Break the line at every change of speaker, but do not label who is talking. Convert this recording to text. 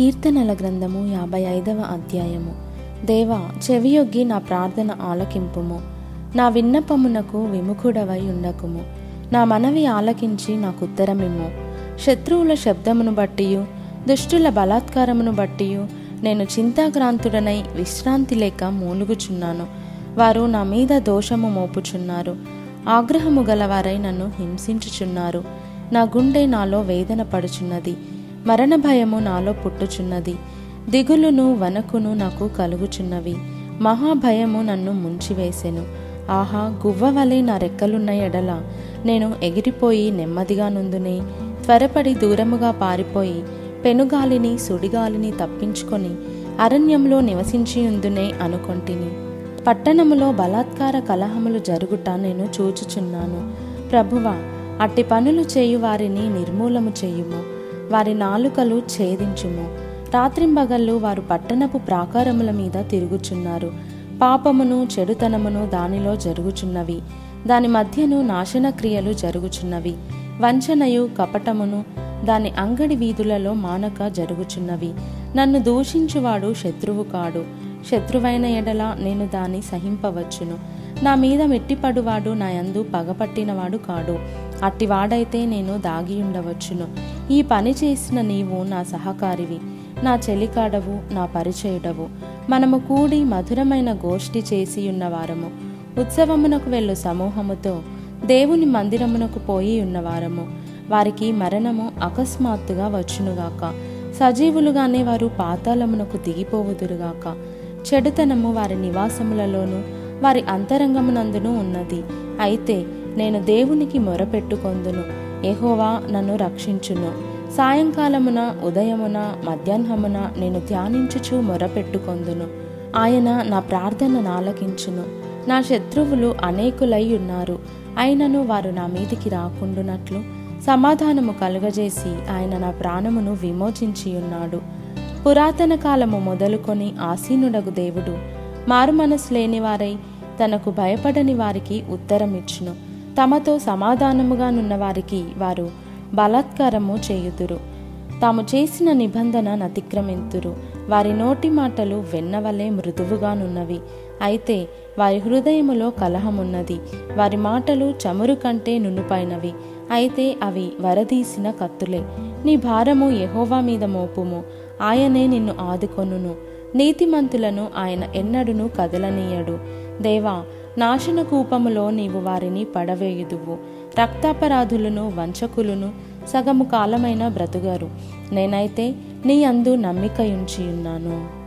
కీర్తనల గ్రంథము యాభై ఐదవ అధ్యాయము. దేవా చెవియొగ్గి నా ప్రార్థన ఆలకింపుము. నా విన్నపమునకు విముఖుడవై ఉండకుము. నా మనవి ఆలకించి నాకు ఉత్తరమిమ్ము శత్రువుల శబ్దమును బట్టియు దుష్టుల బలాత్కారమును బట్టియు నేను చింతాక్రాంతుడనై విశ్రాంతి లేక మూలుగుచున్నాను. వారు నా మీద దోషము మోపుచున్నారు. ఆగ్రహము గలవారై నన్ను హింసించుచున్నారు. నా గుండె నాలో వేదన పడుచున్నది. మరణ భయము నాలో పుట్టుచున్నది. దిగులును వనకును నాకు కలుగుచున్నవి. మహాభయము నన్ను ముంచివేసెను. ఆహా గువ్వ వలె నా రెక్కలున్న ఎడల నేను ఎగిరిపోయి నెమ్మదిగా నుందునే త్వరపడి దూరముగా పారిపోయి పెనుగాలిని సుడిగాలిని తప్పించుకొని అరణ్యంలో నివసించియుందునే అనుకొంటిని. పట్టణములో బలాత్కార కలహములు జరుగుట నేను చూచుచున్నాను. ప్రభువా అట్టి పనులు చేయు వారిని నిర్మూలము చేయుము. వారి నాలుకలు ఛేదించుము. రాత్రింబగళ్ళు వారు పట్టణపు ప్రాకారముల మీద తిరుగుచున్నారు. పాపమును చెడుతనమును దానిలో జరుగుచున్నవి. దాని మధ్యను నాశన క్రియలు జరుగుచున్నవి. వంచనయు కపటమును దాని అంగడి వీధులలో మానక జరుగుచున్నవి. నన్ను దూషించువాడు శత్రువు కాడు. శత్రువైన ఎడల నేను దాన్ని సహింపవచ్చును. నా మీద మెట్టిపడువాడు నా యందు పగపట్టినవాడు కాడు. అట్టివాడైతే నేను దాగి ఉండవచ్చును ఈ పని చేసిన నీవు నా సహకారివి. నా చెలికాడవు నా పరిచయుడవు. మనము కూడి మధురమైన గోష్ఠి చేసి ఉన్నవారము ఉత్సవమునకు వెళ్ళు సమూహముతో. దేవుని మందిరమునకు పోయి ఉన్నవారము. వారికి మరణము అకస్మాత్తుగా వచ్చునుగాక. సజీవులుగానే వారు పాతాళమునకు దిగిపోవుదురుగాక. చెడుతనము వారి నివాసములలోనూ వారి అంతరంగమునందును ఉన్నది. అయితే నేను దేవునికి మొరపెట్టుకొందును. ఎహోవా నన్ను రక్షించును. సాయంకాలమున ఉదయమున మధ్యాహ్నమున నేను ధ్యానించుచు మొరపెట్టుకొందును. ఆయన నా ప్రార్థన నాలకించును. నా శత్రువులు అనేకులై ఉన్నారు. అయినను వారు నా మీదికి రాకుండునట్లు సమాధానము కలుగజేసి ఆయన నా ప్రాణమును విమోచించి ఉన్నాడు పురాతన కాలము మొదలుకొని ఆసీనుడగు దేవుడు మారు మనసు లేని వారై తనకు భయపడని వారికి ఉత్తరం ఇచ్చును. తమతో సమాధానముగా నున్న వారికి వారు బలాత్కారము చేయుదురు. తాము చేసిన నిబంధన నతిక్రమింతురు. వారి నోటి మాటలు వెన్నవలే మృదువుగానున్నవి అయితే వారి హృదయములో కలహమున్నది. వారి మాటలు చమురు కంటే నునుపైనవి. అయితే అవి వరదీసిన కత్తులే. నీ భారము యహోవా మీద మోపుము. ఆయనే నిన్ను ఆదుకొనును. నీతిమంతులను ఆయన ఎన్నడును కదలనీయడు. దేవా నాశన కూపములో నీవు వారిని పడవేయుదువు. రక్తాపరాధులను వంచకులను సగము కాలమైన బ్రతుగారు నేనైతే నీ అందు నమ్మికయుంచి ఉన్నాను